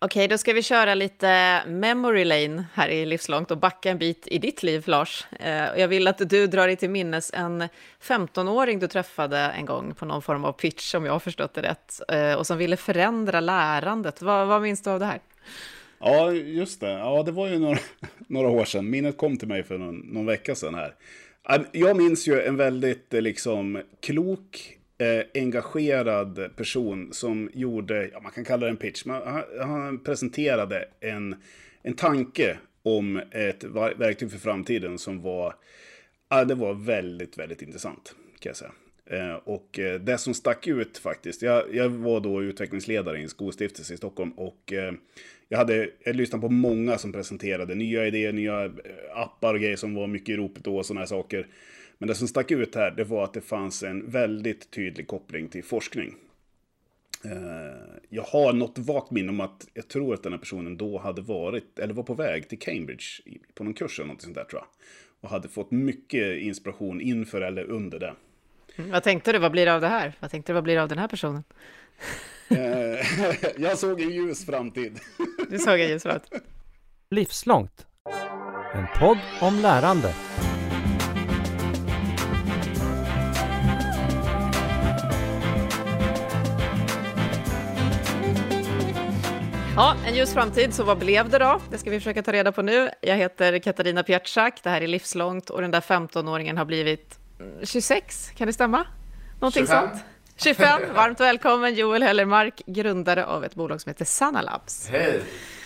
Okej, då ska vi köra lite memory lane här i Livslångt och backa en bit i ditt liv, Lars. Eh, jag vill att du drar dig till minnes en 15-åring du träffade en gång på någon form av pitch, om jag har förstått det rätt, eh, och som ville förändra lärandet. Vad, vad minns du av det här? Ja, just det. Ja, det var ju några, några år sedan. Minnet kom till mig för någon, någon vecka sedan här. Jag minns ju en väldigt eh, liksom klok, eh, engagerad person som gjorde, ja, man kan kalla det en pitch, men han, han presenterade en, en tanke om ett verktyg för framtiden som var, ja, det var väldigt, väldigt intressant kan jag säga. Eh, och eh, det som stack ut faktiskt, jag, jag var då utvecklingsledare i en skolstiftelse i Stockholm och eh, jag hade jag lyssnat på många som presenterade nya idéer, nya appar och grejer som var mycket i ropet då och sådana här saker. Men det som stack ut här, det var att det fanns en väldigt tydlig koppling till forskning. Jag har något vagt minne om att jag tror att den här personen då hade varit, eller var på väg till Cambridge på någon kurs eller något sånt där tror jag. Och hade fått mycket inspiration inför eller under det. Mm, vad tänkte du, vad blir det av det här? Vad tänkte du, vad blir det av den här personen? Eh, jag såg en ljus framtid. Du såg en ljus framtid. Livslångt. En podd om lärande. Ja, en ljus framtid, så vad blev det då? Det ska vi försöka ta reda på nu. Jag heter Katarina Pietschak, det här är Livslångt och den där 15-åringen har blivit 26, kan det stämma? Någonting 25. sånt? 25. Varmt välkommen Joel Hellermark, grundare av ett bolag som heter Sanna Labs. Hej!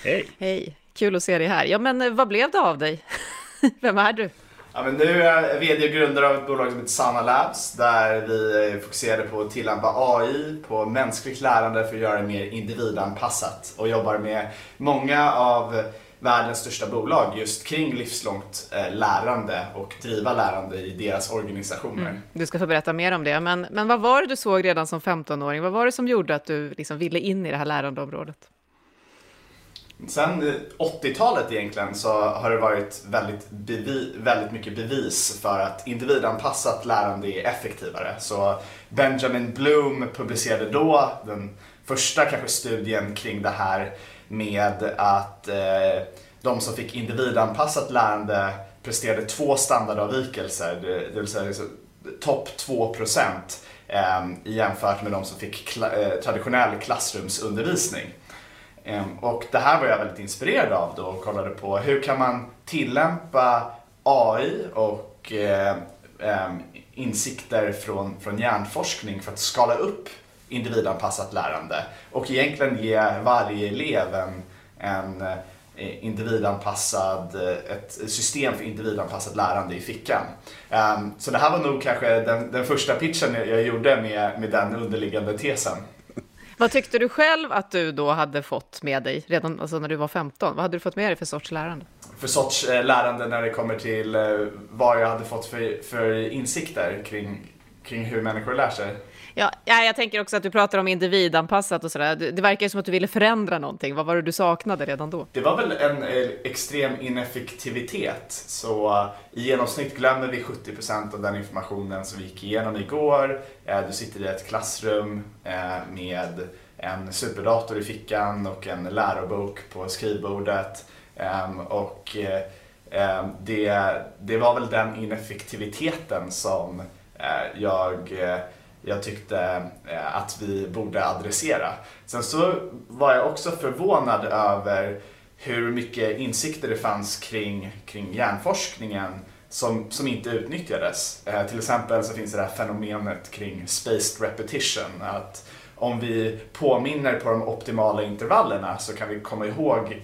Hej! Hej! Kul att se dig här. Ja, men eh, vad blev det av dig? Vem är du? Ja, men nu är jag vd och grundare av ett bolag som heter Sana Labs där vi fokuserade på att tillämpa AI på mänskligt lärande för att göra det mer individanpassat och jobbar med många av världens största bolag just kring livslångt eh, lärande och driva lärande i deras organisationer. Mm. Du ska få berätta mer om det, men, men vad var det du såg redan som 15-åring? Vad var det som gjorde att du liksom ville in i det här lärandeområdet? Sen eh, 80-talet egentligen så har det varit väldigt, bevi, väldigt mycket bevis för att individanpassat lärande är effektivare. Så Benjamin Bloom publicerade då den första kanske studien kring det här med att eh, de som fick individanpassat lärande presterade två standardavvikelser, det vill säga liksom, topp 2 procent eh, jämfört med de som fick kla eh, traditionell klassrumsundervisning. Ehm, och det här var jag väldigt inspirerad av då och kollade på hur kan man tillämpa AI och eh, ehm, insikter från, från hjärnforskning för att skala upp individanpassat lärande och egentligen ge varje elev en, en eh, individanpassad, eh, ett system för individanpassat lärande i fickan. Um, så det här var nog kanske den, den första pitchen jag gjorde med, med den underliggande tesen. Vad tyckte du själv att du då hade fått med dig redan alltså när du var 15? Vad hade du fått med dig för sorts lärande? För sorts eh, lärande när det kommer till eh, vad jag hade fått för, för insikter kring, kring hur människor lär sig? Ja, jag tänker också att du pratar om individanpassat och sådär. Det verkar som att du ville förändra någonting. Vad var det du saknade redan då? Det var väl en eh, extrem ineffektivitet. Så eh, i genomsnitt glömmer vi 70% av den informationen som vi gick igenom igår. Eh, du sitter i ett klassrum eh, med en superdator i fickan och en lärobok på skrivbordet. Ehm, och ehm, det, det var väl den ineffektiviteten som jag jag tyckte eh, att vi borde adressera. Sen så var jag också förvånad över hur mycket insikter det fanns kring, kring hjärnforskningen som, som inte utnyttjades. Eh, till exempel så finns det det här fenomenet kring spaced repetition. Att om vi påminner på de optimala intervallerna så kan vi komma ihåg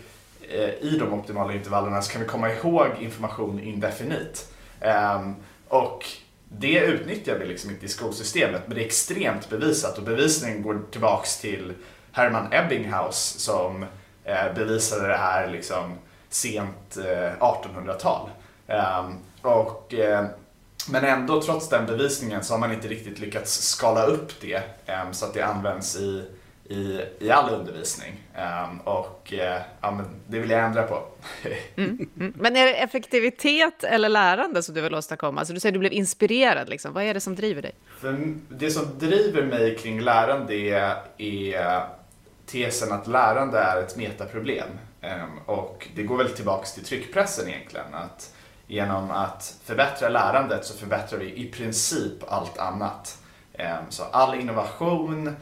eh, i de optimala intervallerna så kan vi komma ihåg information indefinit. Eh, och det utnyttjar vi liksom inte i skolsystemet men det är extremt bevisat och bevisningen går tillbaks till Herman Ebbinghaus som eh, bevisade det här liksom sent eh, 1800-tal. Ehm, och, eh, men ändå trots den bevisningen så har man inte riktigt lyckats skala upp det ehm, så att det används i i, i all undervisning. Um, och uh, ja, det vill jag ändra på. mm, mm. Men är det effektivitet eller lärande som du vill åstadkomma? Alltså du säger att du blev inspirerad. Liksom. Vad är det som driver dig? För det som driver mig kring lärande är, är tesen att lärande är ett metaproblem. Ehm, och det går väl tillbaks till tryckpressen egentligen. Att genom att förbättra lärandet så förbättrar vi i princip allt annat. Ehm, så all innovation,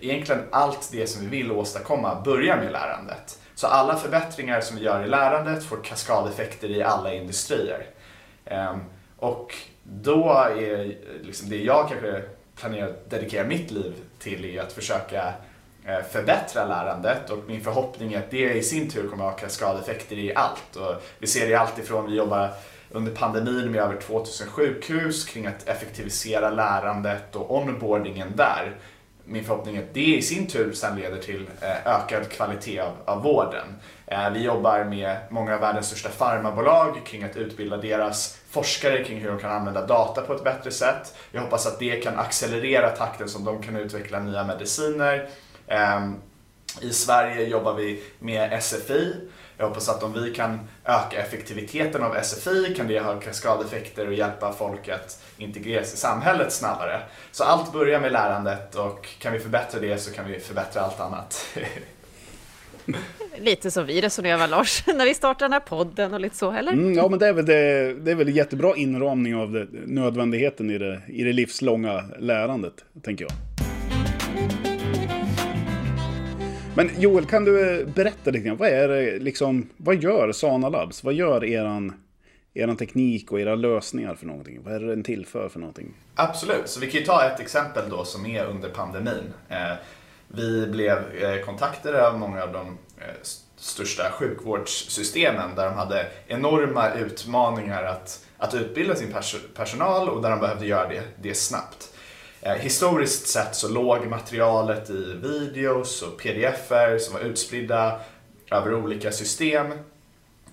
egentligen allt det som vi vill åstadkomma börjar med lärandet. Så alla förbättringar som vi gör i lärandet får kaskadeffekter i alla industrier. Ehm, och då är liksom det jag kanske planerar att dedikera mitt liv till är att försöka eh, förbättra lärandet och min förhoppning är att det i sin tur kommer att ha kaskadeffekter i allt. Och vi ser det i allt ifrån, vi jobbar under pandemin med över 2000 sjukhus kring att effektivisera lärandet och onboardingen där. Min förhoppning är att det i sin tur sen leder till eh, ökad kvalitet av, av vården. Eh, vi jobbar med många av världens största farmabolag kring att utbilda deras forskare kring hur de kan använda data på ett bättre sätt. Jag hoppas att det kan accelerera takten som de kan utveckla nya mediciner. Ehm, I Sverige jobbar vi med SFI. Jag hoppas att om vi kan öka effektiviteten av SFI kan det ha kaskadeffekter och hjälpa folk att integreras i samhället snabbare. Så allt börjar med lärandet och kan vi förbättra det så kan vi förbättra allt annat. Lite som vi resonerar Lars, när vi startar den här podden och lite så, eller? Mm, ja, men det är väl, det, det är väl jättebra inramning av det, nödvändigheten i det, i det livslånga lärandet, tänker jag. Men Joel, kan du eh, berätta lite grann, vad är det, eh, liksom, vad gör Sana Labs? Vad gör eran, eran teknik och era lösningar för någonting? Vad är det den tillför för någonting? Absolut, så vi kan ju ta ett exempel då som är under pandemin. Eh, vi blev kontaktade av många av de största sjukvårdssystemen där de hade enorma utmaningar att, att utbilda sin pers personal och där de behövde göra det, det snabbt. Eh, historiskt sett så låg materialet i videos och pdf-er som var utspridda över olika system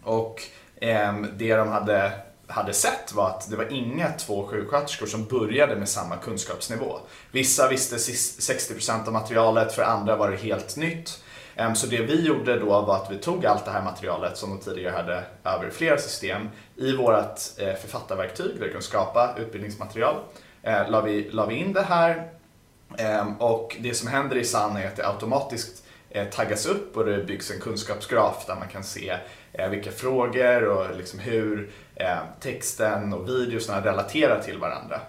och eh, det de hade hade sett var att det var inga två sjuksköterskor som började med samma kunskapsnivå. Vissa visste 60% av materialet, för andra var det helt nytt. Ehm, så det vi gjorde då var att vi tog allt det här materialet som de tidigare hade över flera system i vårt eh, författarverktyg där vi kan skapa utbildningsmaterial. Eh, la vi, la vi in det här ehm, och det som händer i SAN är att det automatiskt eh, taggas upp och det byggs en kunskapsgraf där man kan se eh, vilka frågor och liksom hur Eh, texten och videorna relaterar till varandra.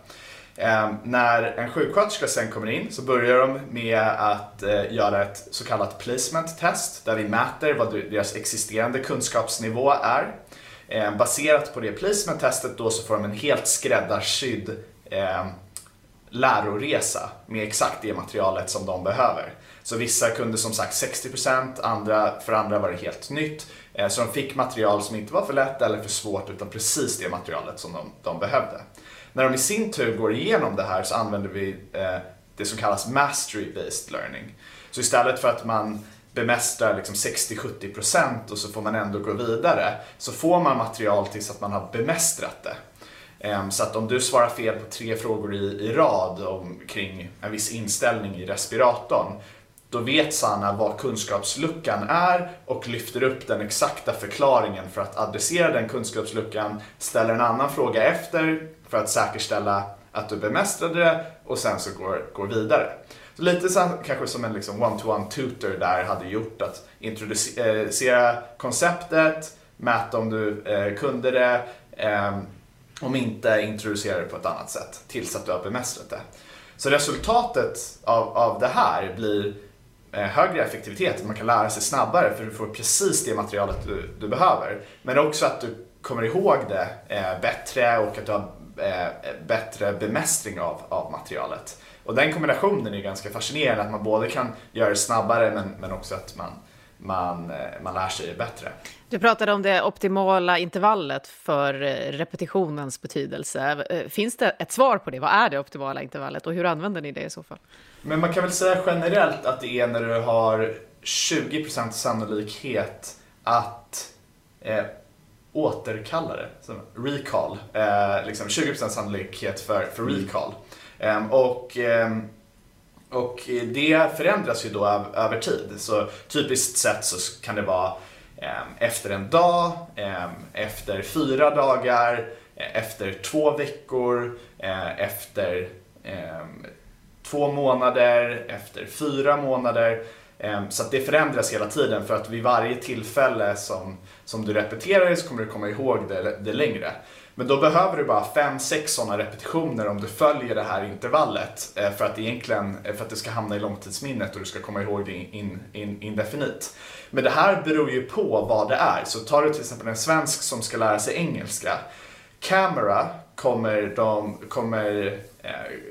Eh, när en sjuksköterska sen kommer in så börjar de med att eh, göra ett så kallat placement test där vi mäter vad deras existerande kunskapsnivå är. Ehm, baserat på det placement testet då så får de en helt skräddarsydd Eh, läroresa med exakt det materialet som de behöver. Så vissa kunde som sagt 60%, andra, för andra var det helt nytt. Eh, så de fick material som inte var för lätt eller för svårt utan precis det materialet som de, de behövde. När de i sin tur går igenom det här så använder vi eh, det som kallas mastery based learning. Så istället för att man bemästrar liksom 60-70% och så får man ändå gå vidare så får man material tills att man har bemästrat det. Ehm, så att om du svarar fel på tre frågor i, i rad om, kring en viss inställning i respiratorn då vet Sanna vad kunskapsluckan är och lyfter upp den exakta förklaringen för att adressera den kunskapsluckan, ställer en annan fråga efter för att säkerställa att du bemästrade det och sen så går, går vidare. Så lite så, kanske som en liksom one-to-one tutor där hade gjort att introducera eh, konceptet, mäta om du eh, kunde det, eh, om inte introducerar det på ett annat sätt tills att du har bemästrat det. Så resultatet av, av det här blir eh, högre effektivitet, man kan lära sig snabbare för du får precis det materialet du, du behöver. Men också att du kommer ihåg det eh, bättre och att du har eh, bättre bemästring av, av materialet. Och den kombinationen är ganska fascinerande, att man både kan göra det snabbare men, men också att man, man, eh, man lär sig bättre. Du pratade om det optimala intervallet för repetitionens betydelse. Finns det ett svar på det? Vad är det optimala intervallet och hur använder ni det i så fall? Men man kan väl säga generellt att det är när du har 20% sannolikhet att eh, återkalla det. recall. Eh, liksom 20% sannolikhet för, för mm. recall. Eh, och, eh, och eh, det förändras ju då över tid. Så typiskt sett så kan det vara ehm, efter en dag, ehm, efter fyra dagar, eh, efter två veckor, eh, efter ehm, två månader, efter fyra månader. Så att det förändras hela tiden för att vid varje tillfälle som, som du repeterar det så kommer du komma ihåg det, det längre. Men då behöver du bara 5-6 sådana repetitioner om du följer det här intervallet eh, för att, egentligen, eh, för att det ska hamna i långtidsminnet och du ska komma ihåg det in, in, indefinit. Men det här beror ju på vad det är. Så tar du till exempel en svensk som ska lära sig engelska. Camera kommer de, kommer, eh,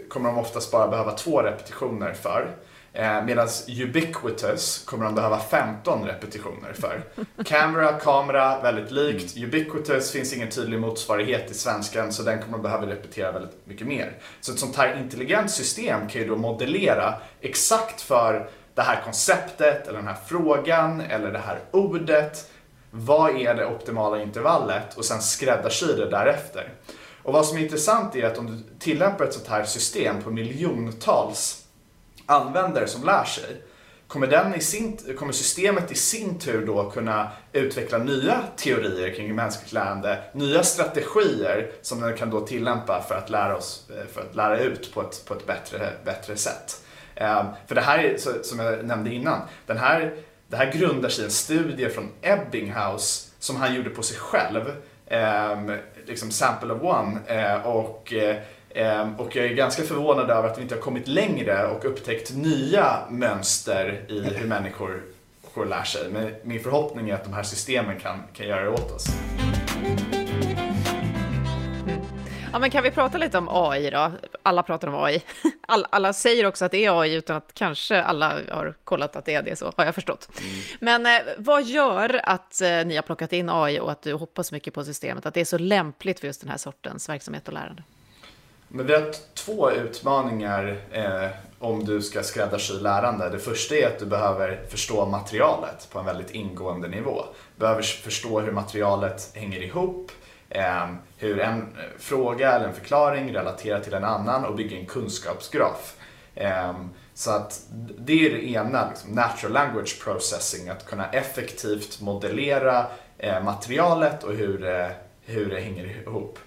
kommer de oftast bara behöva två repetitioner för. Eh, Medan ubiquitous kommer de behöva 15 repetitioner för. Camera, kamera, väldigt likt. Mm. Ubiquitous finns ingen tydlig motsvarighet i svenskan så den kommer de behöva repetera väldigt mycket mer. Så ett sånt här intelligent system kan ju då modellera exakt för det här konceptet eller den här frågan eller det här ordet. Vad är det optimala intervallet och sen skräddarsy det därefter. Och vad som är intressant är att om du tillämpar ett sånt här system på miljontals användare som lär sig kommer, den i sin, kommer systemet i sin tur då kunna utveckla nya teorier kring mänskligt lärande, nya strategier som den kan då tillämpa för att lära, oss, eh, för att lära ut på ett, på ett bättre, bättre sätt. Ehm, för det här är, som jag nämnde innan, den här, det här grundar sig i en studie från Ebbinghaus som han gjorde på sig själv, ehm, liksom sample of one. Eh, och eh, och jag är ganska förvånad över att vi inte har kommit längre och upptäckt nya mönster i hur människor lär sig. Men min förhoppning är att de här systemen kan, kan göra det åt oss. Ja, men kan vi prata lite om AI då? Alla pratar om AI. Alla, alla säger också att det är AI utan att kanske alla har kollat att det är det, så har jag förstått. Mm. Men eh, vad gör att eh, ni har plockat in AI och att du hoppas mycket på systemet, att det är så lämpligt för just den här sortens verksamhet och lärande? Men vi har två utmaningar eh, om du ska skräddarsy lärande. Det första är att du behöver förstå materialet på en väldigt ingående nivå. Du behöver förstå hur materialet hänger ihop, eh, hur en eh, fråga eller en förklaring relaterar till en annan och bygga en kunskapsgraf. Eh, så att det är det ena, liksom natural language processing, att kunna effektivt modellera eh, materialet och hur, eh, hur det hänger ihop.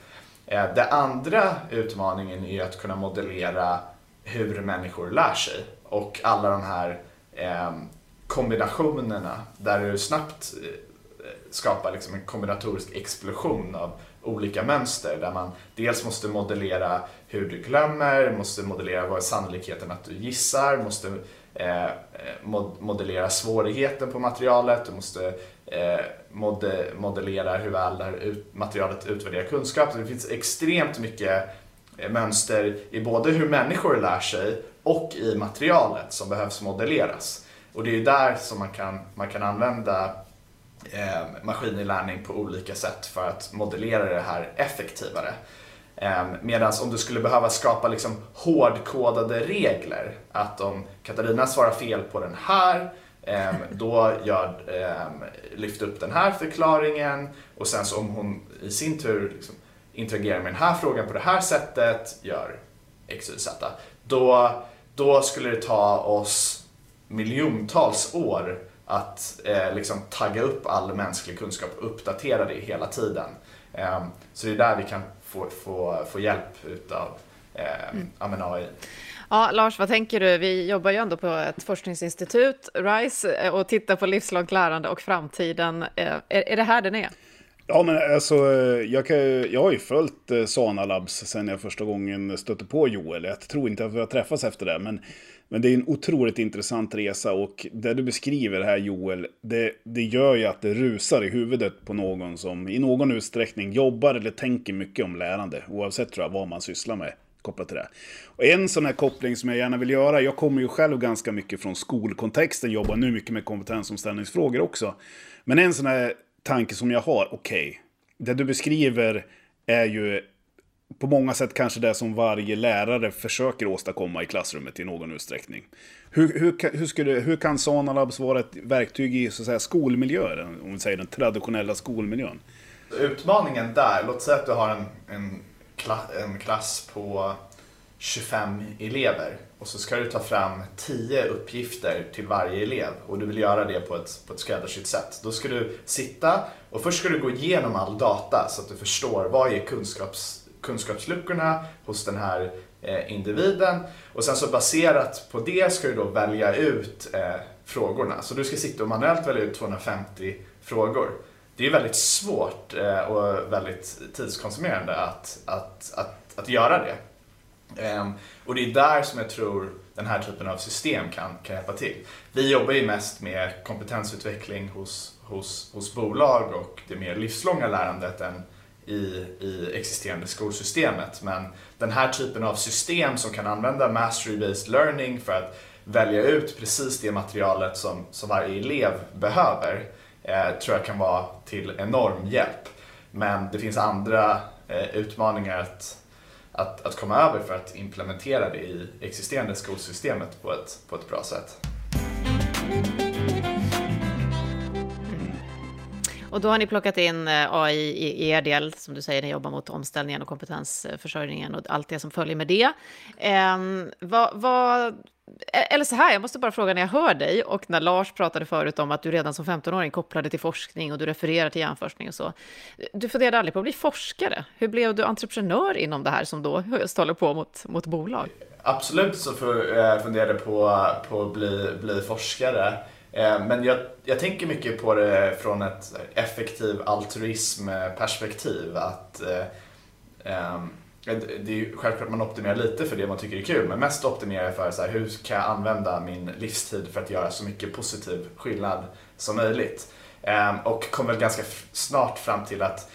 Eh, Den andra utmaningen är att kunna modellera hur människor lär sig. Och alla de här eh, kombinationerna där du snabbt eh, skapar liksom en kombinatorisk explosion av olika mönster där man dels måste modellera hur du glömmer, måste modellera vad är sannolikheten att du gissar, måste modellera svårigheten på materialet, du måste eh, modellerar hur väl det här materialet utvärderar kunskap. Så det finns extremt mycket eh, mönster i både hur människor lär sig och i materialet som behövs modelleras. Och det är där som man kan, man kan använda eh, maskininlärning på olika sätt för att modellera det här effektivare. Eh, Medan om du skulle behöva skapa liksom hårdkodade regler, att om Katarina svarar fel på den här då gör, ehm, lyft upp den här förklaringen och sen så om hon i sin tur liksom interagerar med den här frågan på det här sättet, gör X, Y, Z. Då, då skulle det ta oss miljontals år att eh, liksom tagga upp all mänsklig kunskap och uppdatera det hela tiden. Eh, så det är där vi kan få, få, få hjälp utav eh, mm. AI. Ja, Lars, vad tänker du? Vi jobbar ju ändå på ett forskningsinstitut, RISE, eh, och tittar på livslångt lärande och framtiden. Eh, är, är det här den är? Ja, men alltså, eh, jag, kan, jag har ju följt Sana Labs sen jag första gången stötte på Joel. Jag tror inte att vi har träffats efter det, men, men det är en otroligt intressant resa och det du beskriver här Joel, det, det gör ju att det rusar i huvudet på någon som i någon utsträckning jobbar eller tänker mycket om lärande, oavsett tror jag, vad man sysslar med kopplat till det. Och en sån här koppling som jag gärna vill göra, jag kommer ju själv ganska mycket från skolkontexten, jobbar nu mycket med kompetensomställningsfrågor också. Men en sån här tanke som jag har, okej, okay, det du beskriver är ju på många sätt kanske det som varje lärare försöker åstadkomma i klassrummet i någon utsträckning. Hur, hur, hur, skulle, hur kan Sanalabs vara ett verktyg i så att säga, skolmiljön, om vi säger den traditionella skolmiljön? Utmaningen där, låt säga att du har en, en en klass på 25 elever och så ska du ta fram 10 uppgifter till varje elev och du vill göra det på ett, på ett skräddarsytt sätt. Då ska du sitta och först ska du gå igenom all data så att du förstår vad är kunskaps, kunskapsluckorna hos den här eh, individen och sen så baserat på det ska du då välja ut eh, frågorna. Så du ska sitta och manuellt välja ut 250 frågor. Det är väldigt svårt eh, och väldigt tidskonsumerande att, att, att, att göra det. Ehm, och det är där som jag tror den här typen av system kan, kan hjälpa till. Vi jobbar ju mest med kompetensutveckling hos, hos, hos bolag och det mer livslånga lärandet än i, i existerande skolsystemet. Men den här typen av system som kan använda mastery-based learning för att välja ut precis det materialet som, som varje elev behöver eh, tror jag kan vara till enorm hjälp. Men det finns andra eh, utmaningar att, att, att komma över för att implementera det i existerande skolsystemet på ett, på ett bra sätt. Mm. Och då har ni plockat in eh, AI i er del, som du säger, ni jobbar mot omställningen och kompetensförsörjningen och allt det som följer med det. Eh, vad, vad, eller så här, jag måste bara fråga när jag hör dig och när Lars pratade förut om att du redan som 15-åring kopplade till forskning och du refererar till hjärnforskning och så. Du funderade aldrig på att bli forskare. Hur blev du entreprenör inom det här som då håller på mot, mot bolag? Absolut så eh, funderade jag på, på att bli, bli forskare. Eh, men jag, jag tänker mycket på det från ett effektiv altruismperspektiv. Att, eh, um, det är ju självklart man optimerar lite för det man tycker är kul, men mest optimerar jag för så här, hur kan jag använda min livstid för att göra så mycket positiv skillnad som möjligt. Um, och kom väl ganska snart fram till att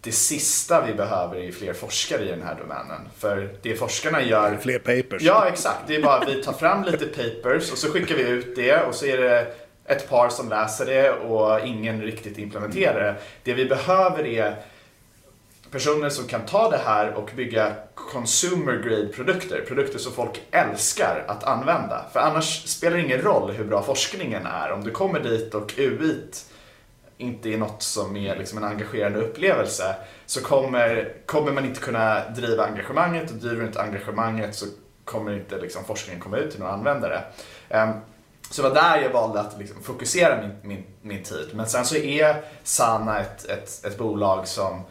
det sista vi behöver är fler forskare i den här domänen. För det forskarna gör... Fler papers. Ja, exakt. Det är bara att vi tar fram lite papers och så skickar vi ut det och så är det ett par som läser det och ingen riktigt implementerar det. Det vi behöver är personer som kan ta det här och bygga consumer grade produkter, produkter som folk älskar att använda. För annars spelar det ingen roll hur bra forskningen är. Om du kommer dit och UI inte är något som är liksom en engagerande upplevelse så kommer, kommer man inte kunna driva engagemanget och driver du inte engagemanget så kommer inte liksom forskningen komma ut till några användare. Ehm, så det var där jag valde att liksom fokusera min, min, min tid. Men sen så är Sana ett, ett, ett bolag som,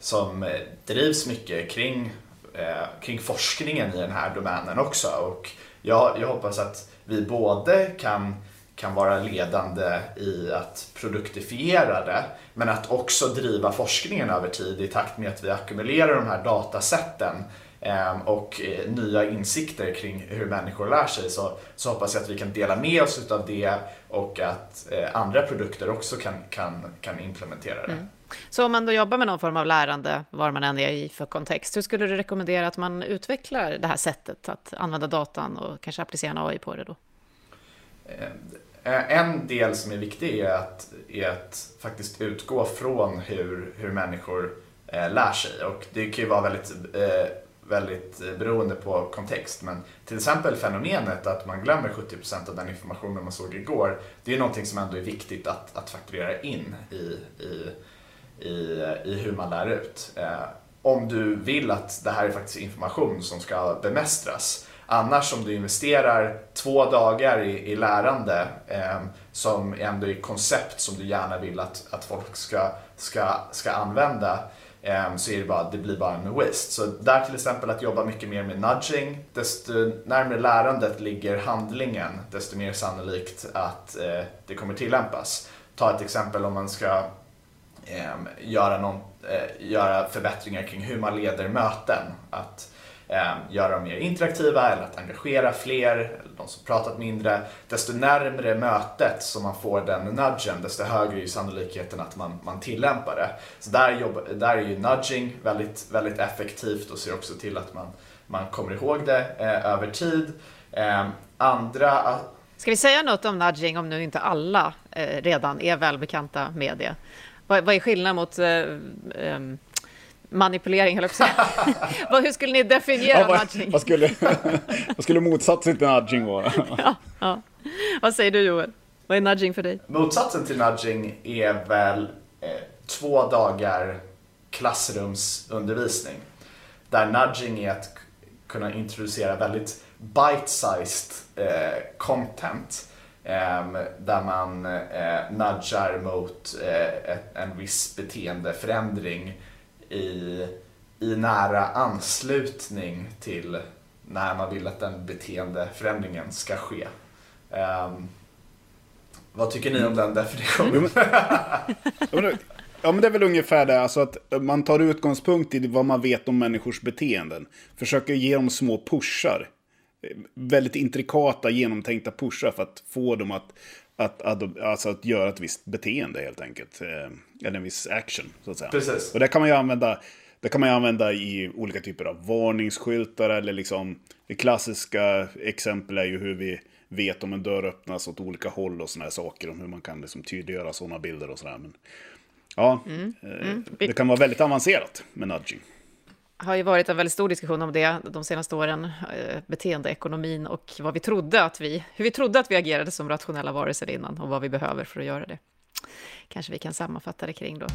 som eh, drivs mycket kring, eh, kring forskningen i den här domänen också. Och jag, jag hoppas att vi både kan kan vara ledande i att produktifiera det, men att också driva forskningen över tid i takt med att vi ackumulerar de här datasätten eh, och eh, nya insikter kring hur människor lär sig så, så hoppas jag att vi kan dela med oss av det och att eh, andra produkter också kan, kan, kan implementera det. Mm. Så om man då jobbar med någon form av lärande, var man än är i för kontext, hur skulle du rekommendera att man utvecklar det här sättet att använda datan och kanske applicera en AI på det då? Eh, en del som är viktig är att, är att faktiskt utgå från hur, hur människor eh, lär sig. Och det kan ju vara väldigt, eh, väldigt eh, beroende på kontext. Men till exempel fenomenet att man glömmer 70% av den informationen man såg igår. Det är ju någonting som ändå är viktigt att, att fakturera in i, i, i, i hur man lär ut. Eh, om du vill att det här är faktiskt information som ska bemästras Annars om du investerar två dagar i, i lärande eh, som ändå är koncept som du gärna vill att, att folk ska, ska, ska använda eh, så är det, bara, det blir bara en waste. Så där till exempel att jobba mycket mer med nudging. Desto närmare lärandet ligger handlingen, desto mer sannolikt att eh, det kommer tillämpas. Ta ett exempel om man ska eh, göra, någon, eh, göra förbättringar kring hur man leder möten. Att eh, göra dem mer interaktiva eller att engagera fler, de som pratat mindre. Desto närmre mötet som man får den nudgen, desto högre är sannolikheten att man, man tillämpar det. Så där, jobb, där är ju nudging väldigt, väldigt effektivt och ser också till att man, man kommer ihåg det eh, över tid. Eh, andra Ska vi säga något om nudging om nu inte alla eh, redan är välbekanta med det? Vad, vad är skillnaden mot eh, um, manipulering, höll jag på Hur skulle ni definiera ja, vad, nudging? Vad skulle, vad skulle motsatsen till nudging vara? ja, ja. Vad säger du Joel? Vad är nudging för dig? Motsatsen till nudging är väl eh, två dagar klassrumsundervisning. Där nudging är att kunna introducera väldigt bite-sized eh, content Ehm, där man eh, nudgar mot eh, en viss beteendeförändring i, i nära anslutning till när man vill att den beteendeförändringen ska ske. Ehm, vad tycker ni om den definitionen? Ja, men det är väl ungefär det. Alltså att man tar utgångspunkt i vad man vet om människors beteenden. Försöker ge dem små pushar. Väldigt intrikata, genomtänkta pushar för att få dem att, att, att, alltså att göra ett visst beteende helt enkelt. Eh, eller en viss action, så att säga. Precis. Och det kan man ju använda, det kan man ju använda i olika typer av varningsskyltar eller liksom... Det klassiska exempel är ju hur vi vet om en dörr öppnas åt olika håll och sådana här saker. Om hur man kan liksom tydliggöra sådana bilder och sådär. Men Ja, mm. Mm. det kan vara väldigt avancerat med nudging. Det har ju varit en väldigt stor diskussion om det de senaste åren, eh, beteendeekonomin och vad vi trodde att vi, hur vi trodde att vi agerade som rationella varelser innan och vad vi behöver för att göra det. Kanske vi kan sammanfatta det kring då.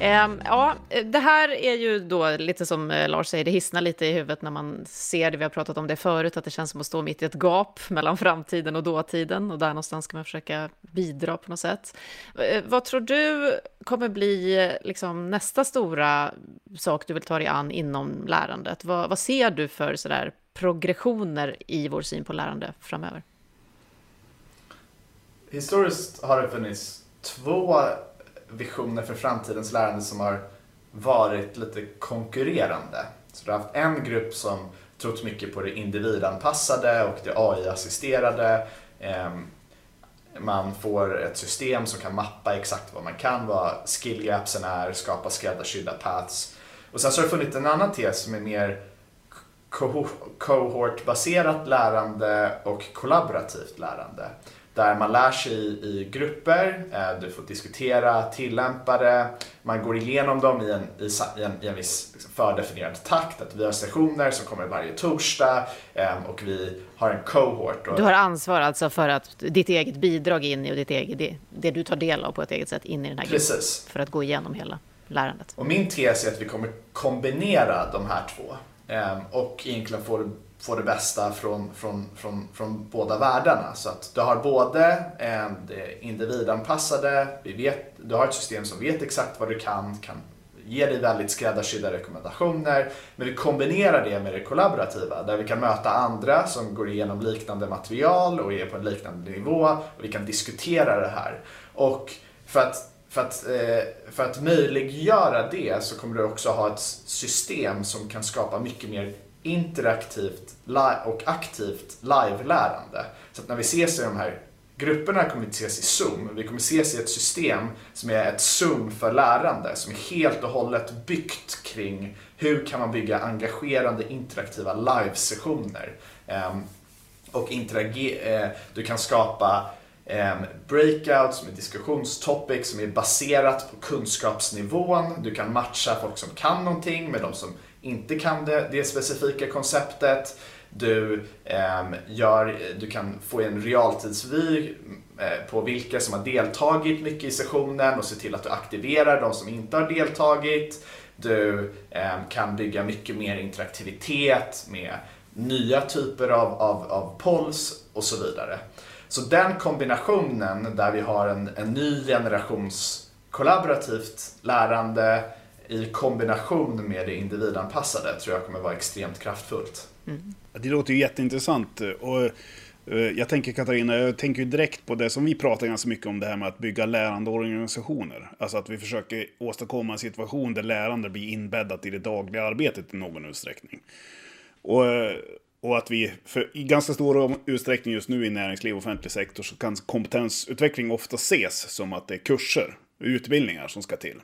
Ehm, ja, det här är ju då lite som eh, Lars säger, det hissnar lite i huvudet när man ser det. Vi har pratat om det förut, att det känns som att stå mitt i ett gap mellan framtiden och dåtiden och där någonstans ska man försöka bidra på något sätt. Eh, vad tror du kommer bli eh, liksom nästa stora sak du vill ta dig an inom lärandet? Vad, vad ser du för sådär progressioner i vår syn på lärande framöver? Historiskt har det funnits två visioner för framtidens lärande som har varit lite konkurrerande. Så du har haft en grupp som trott mycket på det individanpassade och det AI-assisterade. Ehm, man får ett system som kan mappa exakt vad man kan, vad skill gapsen är, skapa skräddarsydda paths. Och sen så har det funnits en annan tes som är mer kohortbaserat lärande och kollaborativt lärande där man lär sig i, grupper, eh, du får diskutera, tillämpa det, man går igenom dem i en, i, en, i en viss liksom, fördefinierad takt. Att vi har sessioner som kommer varje torsdag ehm, och vi har en cohort. Du har ansvar alltså för att ditt eget bidrag in i och ditt eget, det, det du tar del av på ett eget sätt in i den här gruppen. Precis. För att gå igenom hela lärandet. Och min tes är att vi kommer kombinera de här två ehm, och egentligen få få det bästa från, från, från, från båda världarna. Så att du har både eh, det individanpassade, vi vet, du har ett system som vet exakt vad du kan, kan ge dig väldigt skräddarsydda rekommendationer. Men vi kombinerar det med det kollaborativa där vi kan möta andra som går igenom liknande material och är på en liknande nivå och vi kan diskutera det här. Och för att för att, eh, för att möjliggöra det så kommer du också ha ett system som kan skapa mycket mer interaktivt och aktivt live-lärande. Så att när vi ses i de här grupperna kommer vi inte ses i Zoom. Vi kommer ses i ett system som är ett Zoom för lärande som är helt och hållet byggt kring hur kan man bygga engagerande interaktiva live-sessioner. Ehm, och eh, du kan skapa ehm, breakouts med diskussionstopics som är baserat på kunskapsnivån. Du kan matcha folk som kan någonting med de som inte kan det, det specifika konceptet. Du, eh, gör, du kan få en realtidsvy eh, på vilka som har deltagit mycket i sessionen och se till att du aktiverar de som inte har deltagit. Du eh, kan bygga mycket mer interaktivitet med nya typer av, av, av polls och så vidare. Så den kombinationen där vi har en, en ny generations kollaborativt lärande i kombination med det individanpassade tror jag kommer vara extremt kraftfullt. Mm. Det låter ju jätteintressant. Och eh, jag tänker Katarina, jag tänker direkt på det som vi pratar ganska mycket om, det här med att bygga lärande organisationer. Alltså att vi försöker åstadkomma en situation där lärande blir inbäddat i det dagliga arbetet i någon utsträckning. Och, eh, och att vi, för i ganska stor utsträckning just nu i näringsliv och offentlig sektor, så kan kompetensutveckling ofta ses som att det är kurser, utbildningar som ska till.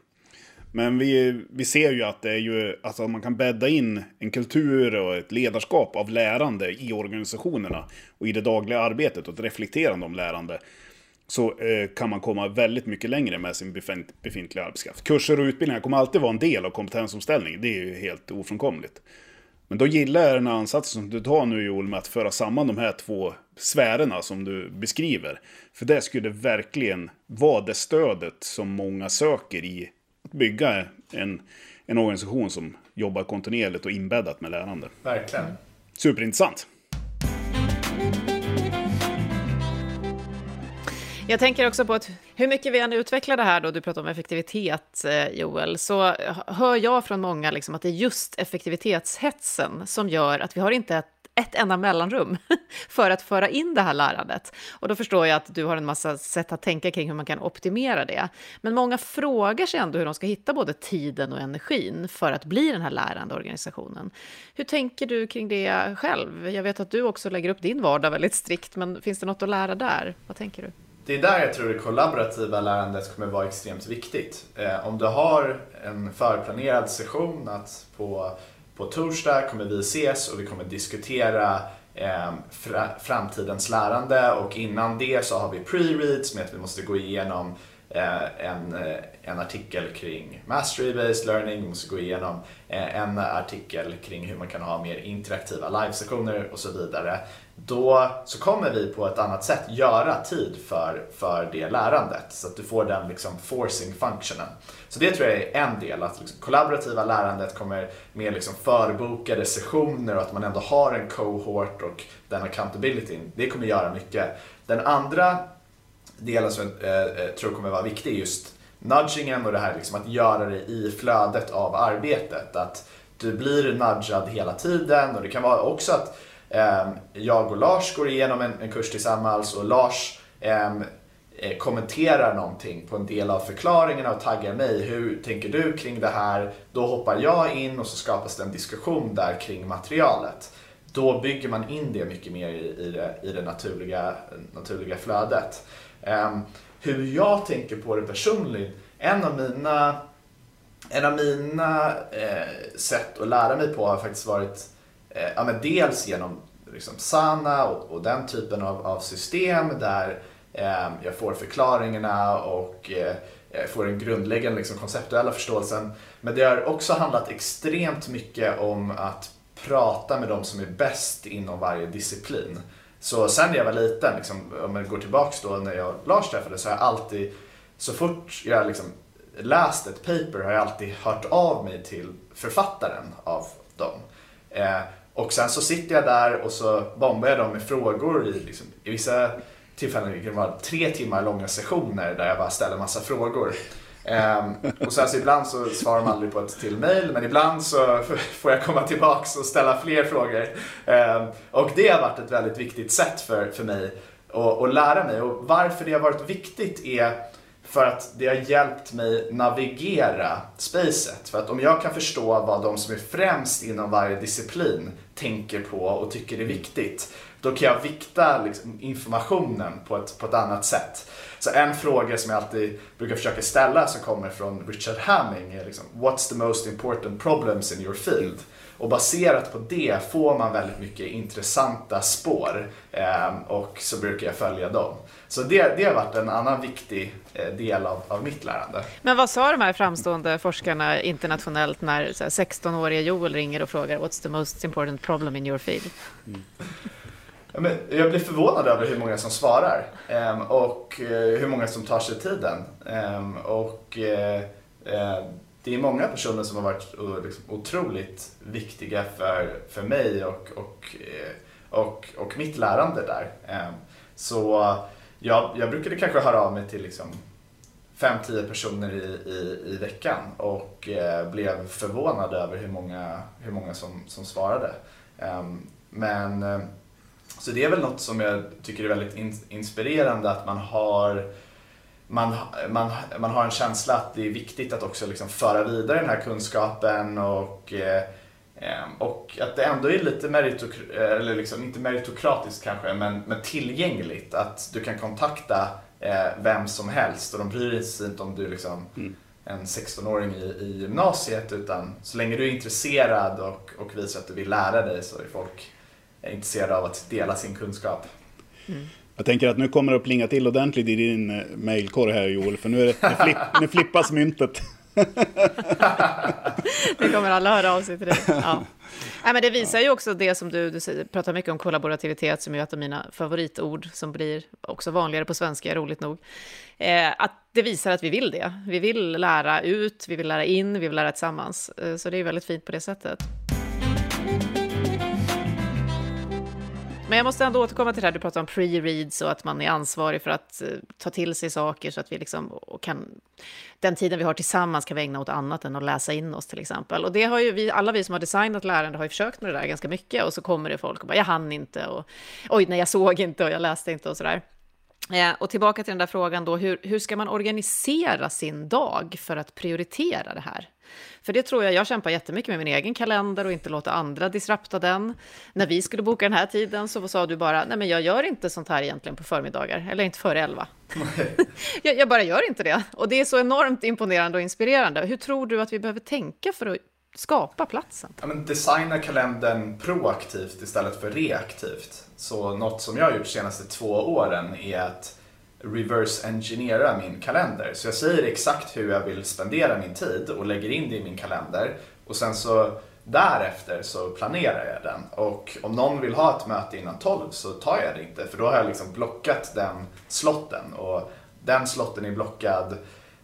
Men vi, vi ser ju att det är ju, alltså man kan bädda in en kultur och ett ledarskap av lärande i organisationerna och i det dagliga arbetet och ett reflekterande om lärande. Så eh, kan man komma väldigt mycket längre med sin befintliga arbetskraft. Kurser och utbildningar kommer alltid vara en del av kompetensomställning, det är ju helt ofrånkomligt. Men då gillar jag den ansats som du tar nu Joel med att föra samman de här två sfärerna som du beskriver. För det skulle verkligen vara det stödet som många söker i bygga en, en organisation som jobbar kontinuerligt och inbäddat med lärande. Verkligen. Superintressant. Jag tänker också på att hur mycket vi än utvecklar det här då, du pratar om effektivitet eh, Joel, så hör jag från många liksom att det är just effektivitetshetsen som gör att vi har inte ett ett enda mellanrum för att föra in det här lärandet. Och då förstår jag att du har en massa sätt att tänka kring hur man kan optimera det. Men många frågar sig ändå hur de ska hitta både tiden och energin för att bli den här lärande organisationen. Hur tänker du kring det själv? Jag vet att du också lägger upp din vardag väldigt strikt, men finns det något att lära där? Vad tänker du? Det är där jag tror det kollaborativa lärandet kommer vara extremt viktigt. Eh, om du har en förplanerad session att på, på torsdag kommer vi ses och vi kommer diskutera eh, framtidens lärande. Och innan det så har vi pre-reads med att vi måste gå igenom Eh, en, eh, en artikel kring Mastery-based learning, vi måste gå igenom eh, en artikel kring hur man kan ha mer interaktiva live-sessioner och så vidare. Då så kommer vi på ett annat sätt göra tid för, för det lärandet så att du får den liksom forcing functionen. Så det tror jag är en del, att liksom kollaborativa lärandet kommer med liksom förbokade sessioner och att man ändå har en cohort och den accountability. Det kommer göra mycket. Den andra delen som eh, eh, jag tror kommer vara viktig just nudgingen och det här liksom att göra det i flödet av arbetet. Att du blir nudgad hela tiden och det kan vara också att eh, jag och Lars går igenom en, en kurs tillsammans och Lars ehm, eh, kommenterar någonting på en del av förklaringarna och taggar mig. Hur tänker du kring det här? Då hoppar jag in och så skapas det en diskussion där kring materialet. Då bygger man in det mycket mer i, i, det, i det naturliga, naturliga flödet. Um, hur jag tänker på det personligen, en av mina, en av mina eh, sätt att lära mig på har faktiskt varit eh, ja, men dels genom liksom, Sana och, och den typen av, av system där eh, jag får förklaringarna och eh, får den grundläggande liksom, konceptuella förståelsen. Men det har också handlat extremt mycket om att prata med de som är bäst inom varje disciplin. Så sen när jag var liten, liksom, om jag går tillbaks då när jag och Lars träffades, så har jag alltid, så fort jag liksom läst ett paper har jag alltid hört av mig till författaren av dem. Eh, och sen så sitter jag där och så bombar jag dem med frågor i, liksom, i vissa tillfällen kan det vara tre timmar långa sessioner där jag bara ställer massa frågor. Um, och sen så alltså, ibland så svarar de aldrig på ett till mail, men ibland så får jag komma tillbaks och ställa fler frågor. Um, och det har varit ett väldigt viktigt sätt för, för mig att, att lära mig. Och varför det har varit viktigt är för att det har hjälpt mig navigera spacet. För att om jag kan förstå vad de som är främst inom varje disciplin tänker på och tycker är viktigt, då kan jag vikta liksom, informationen på ett, på ett annat sätt. Så en fråga som jag alltid brukar försöka ställa som kommer från Richard Hamming är liksom, What's the most important problems in your field? Och baserat på det får man väldigt mycket intressanta spår eh, och så brukar jag följa dem. Så det, det har varit en annan viktig eh, del av, av mitt lärande. Men vad sa de här framstående forskarna internationellt när 16-åriga Joel ringer och frågar What's the most important problem in your field? Mm. Ja, men jag blir förvånad över hur många som svarar ehm, och eh, hur många som tar sig tiden. Ehm, och eh, eh, det är många personer som har varit liksom otroligt viktiga för, för mig och, och, och, och mitt lärande där. Ehm, så jag, jag brukade kanske höra av mig till liksom, 5-10 personer i, i, i veckan och blev förvånad över hur många, hur många som, som svarade. men så det är väl något som jag tycker är väldigt inspirerande att man har man, man, man har en känsla att det är viktigt att också liksom föra vidare den här kunskapen och, eh, och att det ändå är lite meritokratiskt, eller liksom, inte meritokratiskt kanske, men, men tillgängligt. Att du kan kontakta eh, vem som helst och de bryr sig inte om du liksom mm. en 16-åring i, i gymnasiet utan så länge du är intresserad och, och visar att du vill lära dig så är folk är intresserade av att dela sin kunskap. Mm. Jag tänker att nu kommer det att plinga till ordentligt i din eh, mailkorg här Joel, för nu, är det, nu, flipp, nu flippas myntet. det kommer alla höra av sig till dig. Ja. Nej, men det visar ju också det som du, du säger, pratar mycket om kollaborativitet, som är ett av mina favoritord, som blir också vanligare på svenska, roligt nog. Eh, att det visar att vi vill det. Vi vill lära ut, vi vill lära in, vi vill lära tillsammans. Eh, så det är väldigt fint på det sättet. Men jag måste ändå återkomma till det här, du pratar om pre-reads och att man är ansvarig för att eh, ta till sig saker så att vi liksom kan, den tiden vi har tillsammans kan vi ägna åt annat än att läsa in oss till exempel. Och det har ju vi, alla vi som har designat lärande har ju försökt med det där ganska mycket och så kommer det folk och bara, jag hann inte och oj, nej, jag såg inte och jag läste inte och sådär. Eh, och tillbaka till den där frågan då, hur, hur ska man organisera sin dag för att prioritera det här? För det tror jag, jag kämpar jättemycket med min egen kalender och inte låta andra disrupta den. När vi skulle boka den här tiden så sa du bara, nej men jag gör inte sånt här egentligen på förmiddagar, eller inte före elva. jag, jag bara gör inte det. Och det är så enormt imponerande och inspirerande. Hur tror du att vi behöver tänka för att skapa platsen? Ja, men designa kalendern proaktivt istället för reaktivt. Så något som jag har gjort de senaste två åren är att reverse engineera min kalender. Så jag säger exakt hur jag vill spendera min tid och lägger in det i min kalender. Och sen så därefter så planerar jag den. Och om någon vill ha ett möte innan 12 så tar jag det inte. För då har jag liksom blockat den slotten. Och den slotten är blockad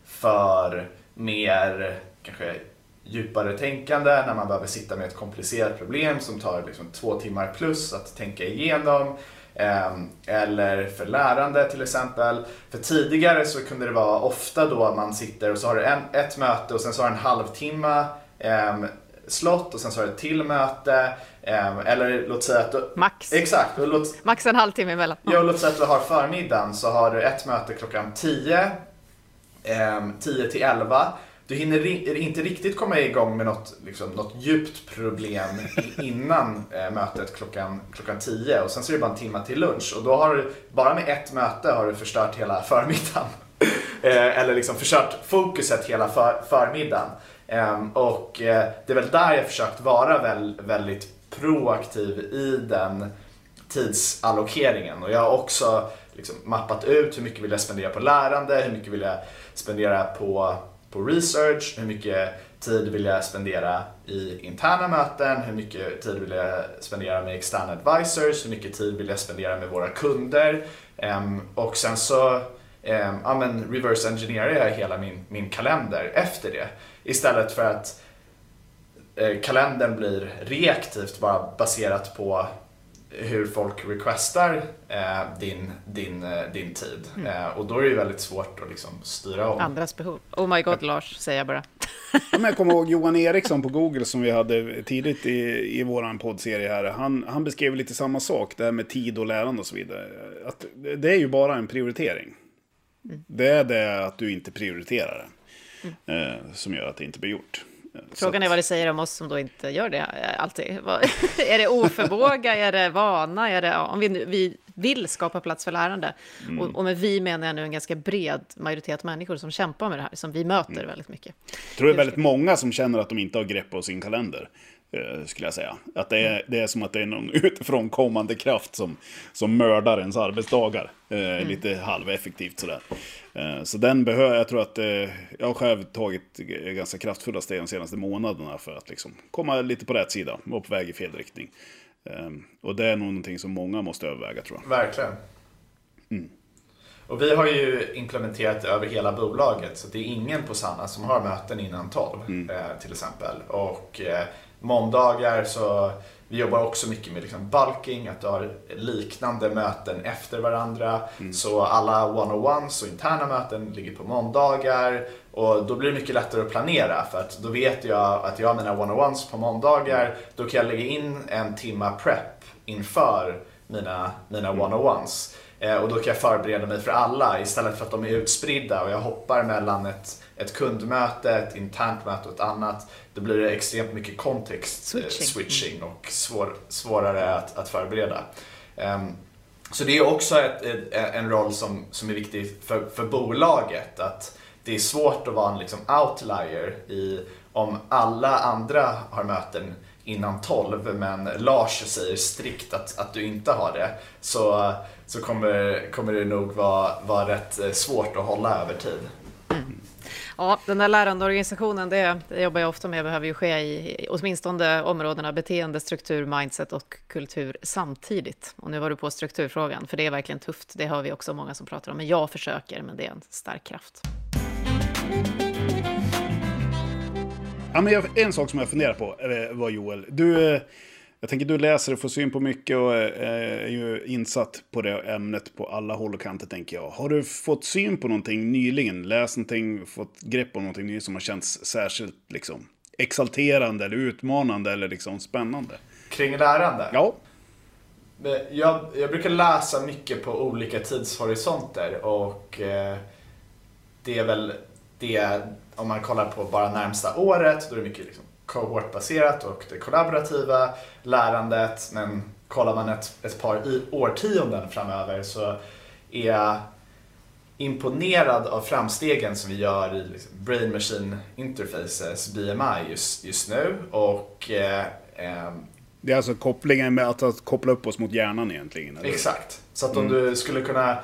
för mer kanske djupare tänkande när man behöver sitta med ett komplicerat problem som tar liksom två timmar plus att tänka igenom. Ehm, eller för lärande till exempel. För tidigare så kunde det vara ofta då man sitter och så har du en, ett möte och sen så har du en halvtimme um, slott och sen så har du ett till möte. Um, eller låt säga att du... Max. Exakt. Och låt, Max en halvtimme emellan. Ja, låt säga att du har förmiddagen så har du ett möte klockan 10, 10 till 11 du hinner inte riktigt komma igång med något, liksom, något djupt problem innan eh, mötet klockan, klockan tio och sen så är det bara en timme till lunch och då har du, bara med ett möte har du förstört hela förmiddagen. eh, eller liksom förstört fokuset hela för, förmiddagen. Eh, och eh, det är väl där jag försökt vara väl, väldigt proaktiv i den tidsallokeringen och jag har också liksom, mappat ut hur mycket vill jag spendera på lärande, hur mycket vill jag spendera på på research, hur mycket tid vill jag spendera i interna möten, hur mycket tid vill jag spendera med externa advisors, hur mycket tid vill jag spendera med våra kunder? Ehm, och sen så ehm, ja, men reverse engineerar jag hela min, min kalender efter det. Istället för att eh, kalendern blir reaktivt bara baserat på hur folk requestar eh, din, din, eh, din tid. Mm. Eh, och då är det väldigt svårt att liksom styra om. Andras behov. Oh my god, Lars, säger jag bara. ja, men jag kommer ihåg Johan Eriksson på Google som vi hade tidigt i, i vår poddserie här. Han, han beskrev lite samma sak, det här med tid och lärande och så vidare. Att det är ju bara en prioritering. Mm. Det är det att du inte prioriterar det mm. eh, som gör att det inte blir gjort. Frågan är vad det säger om oss som då inte gör det eh, alltid. är det oförmåga, är det vana, är det, om vi, vi vill skapa plats för lärande. Mm. Och, och, med vi menar jag nu en ganska bred majoritet människor som kämpar med det här, som vi möter mm. väldigt mycket. Jag tror det är väldigt många som känner att de inte har grepp på sin kalender. Eh, skulle jag säga. Att det är, det är som att det är någon utifrån kommande kraft som, som mördar ens arbetsdagar. Eh, mm. Lite halveffektivt sådär. Eh, så den behöver, jag tror att eh, jag har själv tagit ganska kraftfulla steg de senaste månaderna för att liksom komma lite på rätt sida, vara på väg i fel riktning. Eh, och det är nog någonting som många måste överväga tror jag. Verkligen. Mm. Och vi har ju implementerat det över hela bolaget så det är ingen på Sanna som har möten innan 12 mm. eh, till exempel. Och eh, måndagar så vi jobbar också mycket med liksom bulking, att du har liknande möten efter varandra. Mm. Så alla one-on-ones och interna möten ligger på måndagar. Och då blir det mycket lättare att planera för att då vet jag att jag har mina one-on-ones på måndagar. Då kan jag lägga in en timma prep inför mina, mina mm. one-on-ones. Eh, och då kan jag förbereda mig för alla istället för att de är utspridda och jag hoppar mellan ett, ett kundmöte, ett internt möte och ett annat. Då blir det extremt mycket kontext eh, switching, switching och svår, svårare att, att förbereda. Um, så det är också ett, en roll som, som är viktig för, för bolaget. Att det är svårt att vara en liksom outlier i om alla andra har möten innan 12 men Lars säger strikt att, att du inte har det så, så kommer, kommer det nog vara, vara rätt eh, svårt att hålla över tid. Mm. Ja, den där lärandeorganisationen, det, det jobbar jag ofta med, behöver ju ske i åtminstone områdena beteende, struktur, mindset och kultur samtidigt. Och nu var du på strukturfrågan, för det är verkligen tufft. Det hör vi också många som pratar om, men jag försöker, men det är en stark kraft. Ja, men jag, en sak som jag funderar på var Joel, du, eh, Jag tänker du läser och får syn på mycket och är, är ju insatt på det ämnet på alla håll och kanter tänker jag. Har du fått syn på någonting nyligen? Läst någonting, fått grepp om någonting nytt som har känts särskilt liksom exalterande eller utmanande eller liksom spännande? Kring lärande? Ja. Jag, jag brukar läsa mycket på olika tidshorisonter och eh, det är väl det, om man kollar på bara närmsta året, då är det mycket liksom cohortbaserat och det kollaborativa lärandet. Men kollar man ett, ett par årtionden framöver så är jag imponerad av framstegen som vi gör i liksom Brain Machine Interfaces, BMI, just, just nu. Och, eh, eh, det är alltså kopplingen med att, att, koppla upp oss mot hjärnan egentligen? Eller? Exakt. Så att om mm. du skulle kunna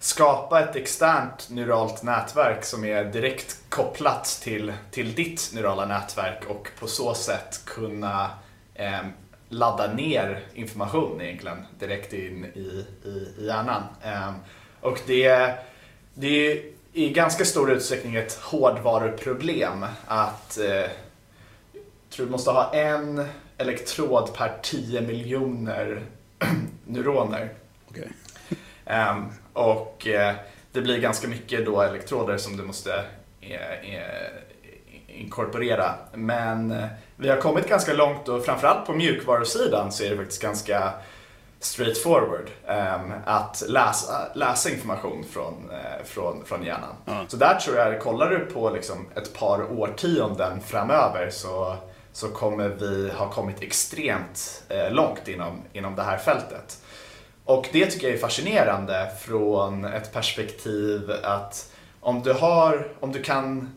skapa ett externt neuralt nätverk som är direkt kopplat till, till ditt neurala nätverk och på så sätt kunna eh, ladda ner information egentligen direkt in i, i, i hjärnan. Eh, och det, det är i ganska stor utsträckning ett hårdvaruproblem att eh, tror du måste ha en elektrod per 10 miljoner neuroner. Okay. Um, och uh, det blir ganska mycket då elektroder som du måste uh, inkorporera. Men vi har kommit ganska långt och framförallt på mjukvarusidan så är det faktiskt ganska straightforward um, att läsa, läsa information från, från, från hjärnan. Mm. Så där tror jag, kollar du på liksom ett par årtionden framöver så så kommer vi ha kommit extremt eh, långt inom, inom det här fältet. Och det tycker jag är fascinerande från ett perspektiv att om du, har, om du kan,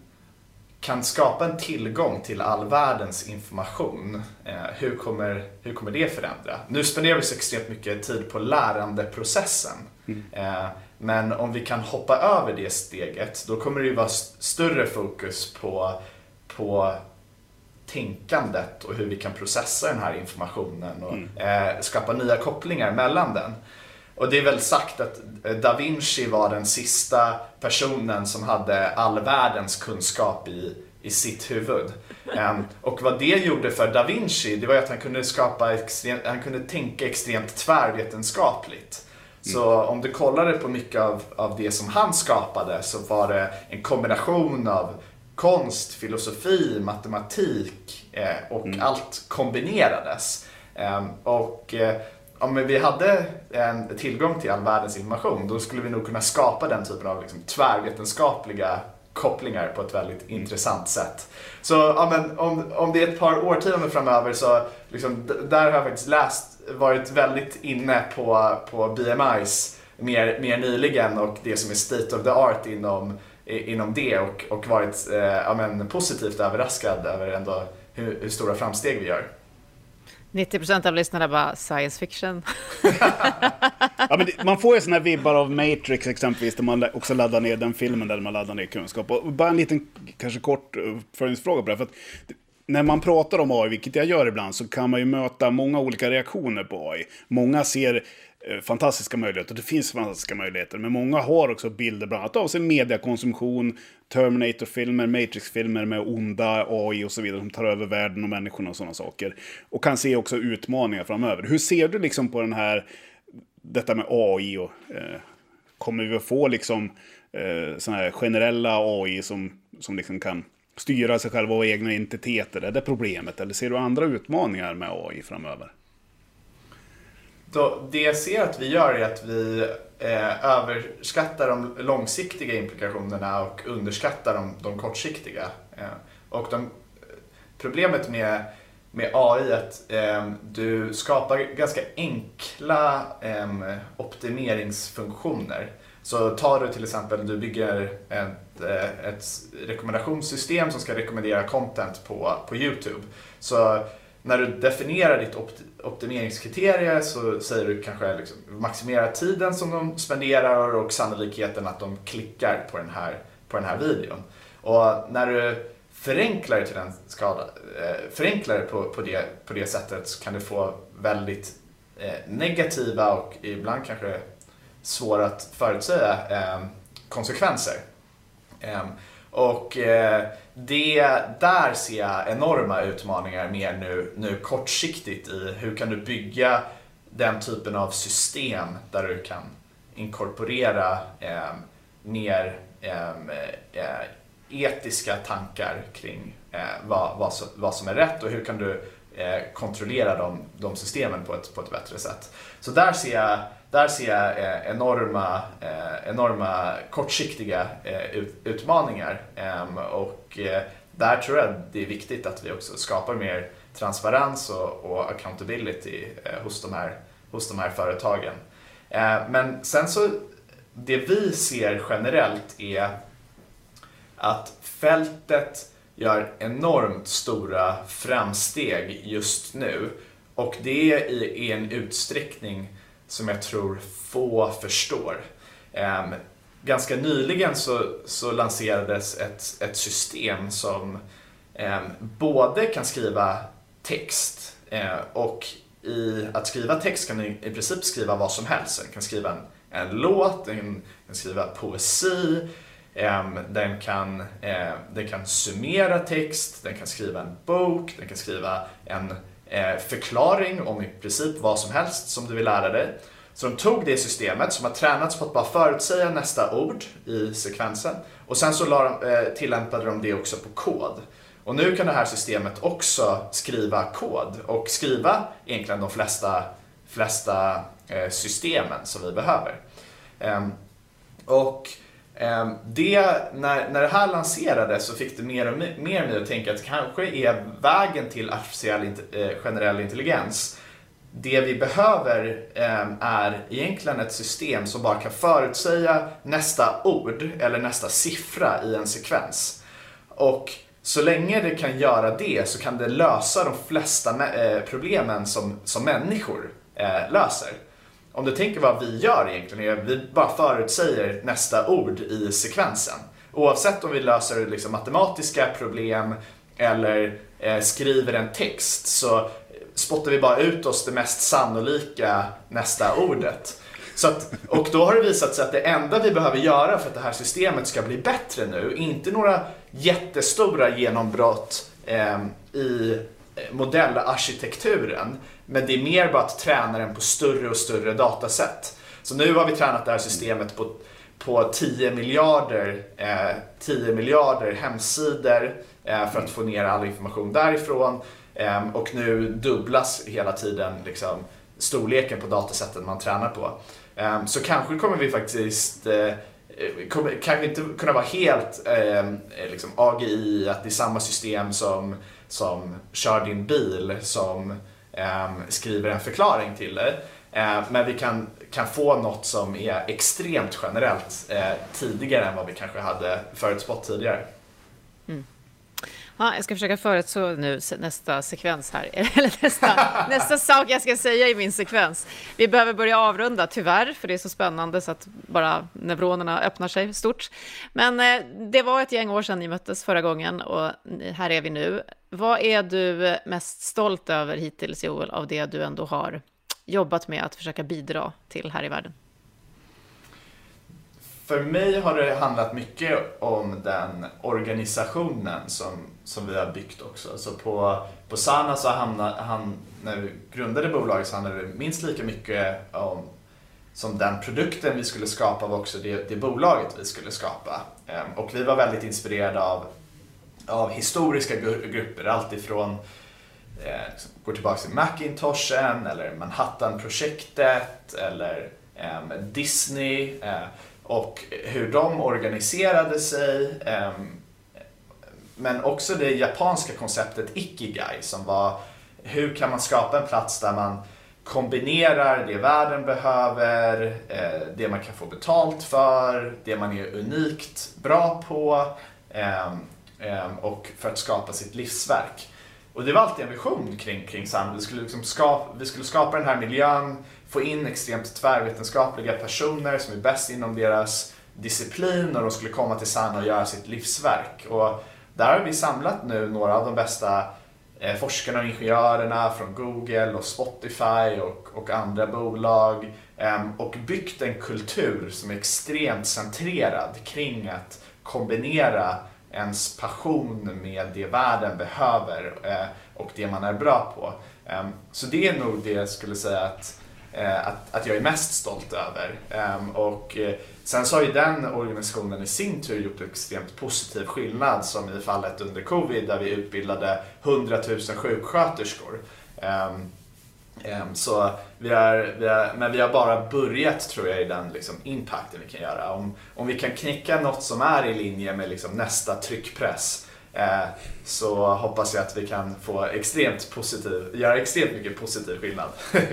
kan skapa en tillgång till all världens information, eh, hur, kommer, hur kommer det förändra? Nu spenderar vi så extremt mycket tid på lärandeprocessen. Mm. Eh, men om vi kan hoppa över det steget, då kommer det ju vara större fokus på, på tänkandet och hur vi kan processa den här informationen och mm. eh, skapa nya kopplingar mellan den. Och det är väl sagt att eh, Da Vinci var den sista personen som hade all världens kunskap i, i sitt huvud. Um, och vad det gjorde för Da Vinci, det var att han kunde skapa extrem, han kunde tänka extremt tvärvetenskapligt. Mm. Så om du kollade på mycket av, av det som han skapade så var det en kombination av konst, filosofi, matematik eh, och mm. allt kombinerades. Eh, och eh, om vi hade tillgång till all världens information då skulle vi nog kunna skapa den typen av liksom, tvärvetenskapliga kopplingar på ett väldigt mm. intressant sätt. Så ja, men, om, om det är ett par årtionden framöver så liksom, där har jag faktiskt läst, varit väldigt inne på, på BMIs mer, mer nyligen och det som är state of the art inom inom det och, och varit eh, ja, men, positivt överraskad över ändå hur, hur stora framsteg vi gör. 90 procent av lyssnarna bara science fiction. ja, men det, man får ju såna här vibbar av Matrix exempelvis, där man också laddar ner den filmen där man laddar ner kunskap. Och bara en liten, kanske kort uppföljningsfråga på det. För att när man pratar om AI, vilket jag gör ibland, så kan man ju möta många olika reaktioner på AI. Många ser Eh, fantastiska möjligheter. Det finns fantastiska möjligheter. Men många har också bilder bland annat av sin mediakonsumtion, Terminator-filmer, Matrix-filmer med onda AI och så vidare som tar över världen och människorna och sådana saker. Och kan se också utmaningar framöver. Hur ser du liksom på den här, detta med AI och eh, kommer vi att få liksom eh, sådana här generella AI som, som liksom kan styra sig själva och egna entiteter? Är det problemet? Eller ser du andra utmaningar med AI framöver? Då, det jag ser att vi gör är att vi eh, överskattar de långsiktiga implikationerna och underskattar de, de kortsiktiga. Eh, och de, eh, problemet med, med AI är att eh, du skapar ganska enkla eh, optimeringsfunktioner. Så tar du till exempel, du bygger ett, eh, ett rekommendationssystem som ska rekommendera content på, på YouTube. Så när du definierar ditt optimeringskriterie så säger du kanske liksom, maximera tiden som de spenderar och sannolikheten att de klickar på den här, på den här videon. Och när du förenklar det till den skada, eh, förenklar det på, på, det, på det sättet så kan du få väldigt eh, negativa och ibland kanske svåra att förutsäga eh, konsekvenser. Ehm, och eh, det, där ser jag enorma utmaningar mer nu, nu kortsiktigt i hur kan du bygga den typen av system där du kan inkorporera eh, mer ehm, eh, etiska tankar kring eh, vad, vad, vad, som är rätt och hur kan du eh, kontrollera de, de systemen på ett, på ett bättre sätt. Så där ser jag, där ser jag eh, enorma, eh, enorma kortsiktiga eh, utmaningar ehm, och där tror jag det är viktigt att vi också skapar mer transparens och, och accountability hos de här, hos de här företagen. Ehm, men sen så, det vi ser generellt är att fältet gör enormt stora framsteg just nu och det är i en utsträckning som jag tror få förstår. Um, ganska nyligen så, så lanserades ett, ett system som um, både kan skriva text uh, och i att skriva text kan du i princip skriva vad som helst. Den kan skriva en, en låt, den kan skriva poesi, ehm, den kan, eh, den kan summera text, den kan skriva en bok, den kan skriva en Eh, förklaring om i princip vad som helst som du vill lära dig. Så de tog det systemet som har tränats på att bara förutsäga nästa ord i sekvensen och sen så eh, tillämpade de det också på kod. Och nu kan det här systemet också skriva kod och skriva egentligen de flesta, flesta eh, systemen som vi behöver. Ehm, och Ehm, det, när, när det här lanserades så fick det mer och mer mig att tänka att kanske är vägen till artificiell eh, generell intelligens det vi behöver ehm, är egentligen ett system som bara kan förutsäga nästa ord eller nästa siffra i en sekvens. Och så länge det kan göra det så kan det lösa de flesta eh, problemen som, som människor eh, löser om du tänker vad vi gör egentligen, är vi bara förutsäger nästa ord i sekvensen. Oavsett om vi löser liksom matematiska problem eller eh, skriver en text så spottar vi bara ut oss det mest sannolika nästa ordet. Så att, och då har det visat sig att det enda vi behöver göra för att det här systemet ska bli bättre nu, inte några jättestora genombrott eh, i modellarkitekturen, men det är mer bara att träna den på större och större dataset. Så nu har vi tränat det här systemet på, på 10 miljarder, eh, 10 miljarder hemsidor eh, för att få ner all information därifrån. Eh, och nu dubblas hela tiden liksom, storleken på datasätten man tränar på. Eh, så kanske kommer vi faktiskt eh, eh, kommer, kan vi inte kunna vara helt eh, liksom AGI, att det är samma system som, som kör din bil som ehm, skriver en förklaring till dig. Eh, men vi kan, kan få något som är extremt generellt eh, tidigare än vad vi kanske hade förutspått tidigare. Mm. Ja, jag ska försöka förutspå nu nästa sekvens här, eller nästa, nästa sak jag ska säga i min sekvens. Vi behöver börja avrunda, tyvärr, för det är så spännande så att bara neuronerna öppnar sig stort. Men eh, det var ett gäng år sedan ni möttes förra gången och här är vi nu. Vad är du mest stolt över hittills, Joel, av det du ändå har jobbat med att försöka bidra till här i världen? För mig har det handlat mycket om den organisationen som, som vi har byggt också. Så på, på Sana så hamnade han, när vi grundade bolaget så handlade det minst lika mycket om som den produkten vi skulle skapa var också det, det bolaget vi skulle skapa. Ehm, och vi var väldigt inspirerade av, av historiska grupper, alltifrån eh, liksom, går tillbaka till Macintoshen eller Manhattan-projektet eller eh, Disney. Ehm, och hur de organiserade sig. Ehm, men också det japanska konceptet Ikigai som var hur kan man skapa en plats där man kombinerar det världen behöver, eh, det man kan få betalt för, det man är unikt bra på ehm, ehm, och för att skapa sitt livsverk. Och det var alltid en vision kring, kring Sandro. Vi skulle, liksom skapa, vi skulle skapa den här miljön få in extremt tvärvetenskapliga personer som är bäst inom deras disciplin och de skulle komma till Sana och göra sitt livsverk. Och där har vi samlat nu några av de bästa eh, forskarna och ingenjörerna från Google och Spotify och, och andra bolag ehm, och byggt en kultur som är extremt centrerad kring att kombinera ens passion med det världen behöver eh, och det man är bra på. Ehm, så det är nog det jag skulle säga att, Eh, att, att jag är mest stolt över. Ehm, och eh, sen så har ju den organisationen i sin tur gjort extremt positiv skillnad som i fallet under covid där vi utbildade 100 000 sjuksköterskor. Ehm, ehm, så vi har, vi har, men vi har bara börjat tror jag i den liksom, impacten vi kan göra. Om, om vi kan knäcka något som är i linje med liksom, nästa tryckpress eh, så hoppas jag att vi kan få extremt positiv, göra extremt mycket positiv skillnad.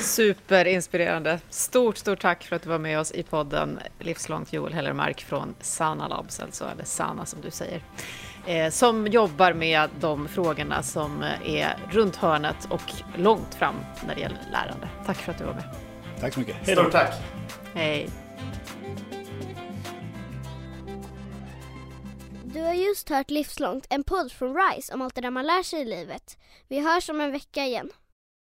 Superinspirerande. Stort, stort tack för att du var med oss i podden Livslångt Joel Hellermark från Sana Labs, alltså, eller Sana som du säger eh, som jobbar med de frågorna som är runt hörnet och långt fram när det gäller lärande. Tack för att du var med. Tack så mycket. Hej Stort tack. Hej. Du har just hört Livslångt, en podd från RISE om allt det där man lär sig i livet. Vi hörs om en vecka igen.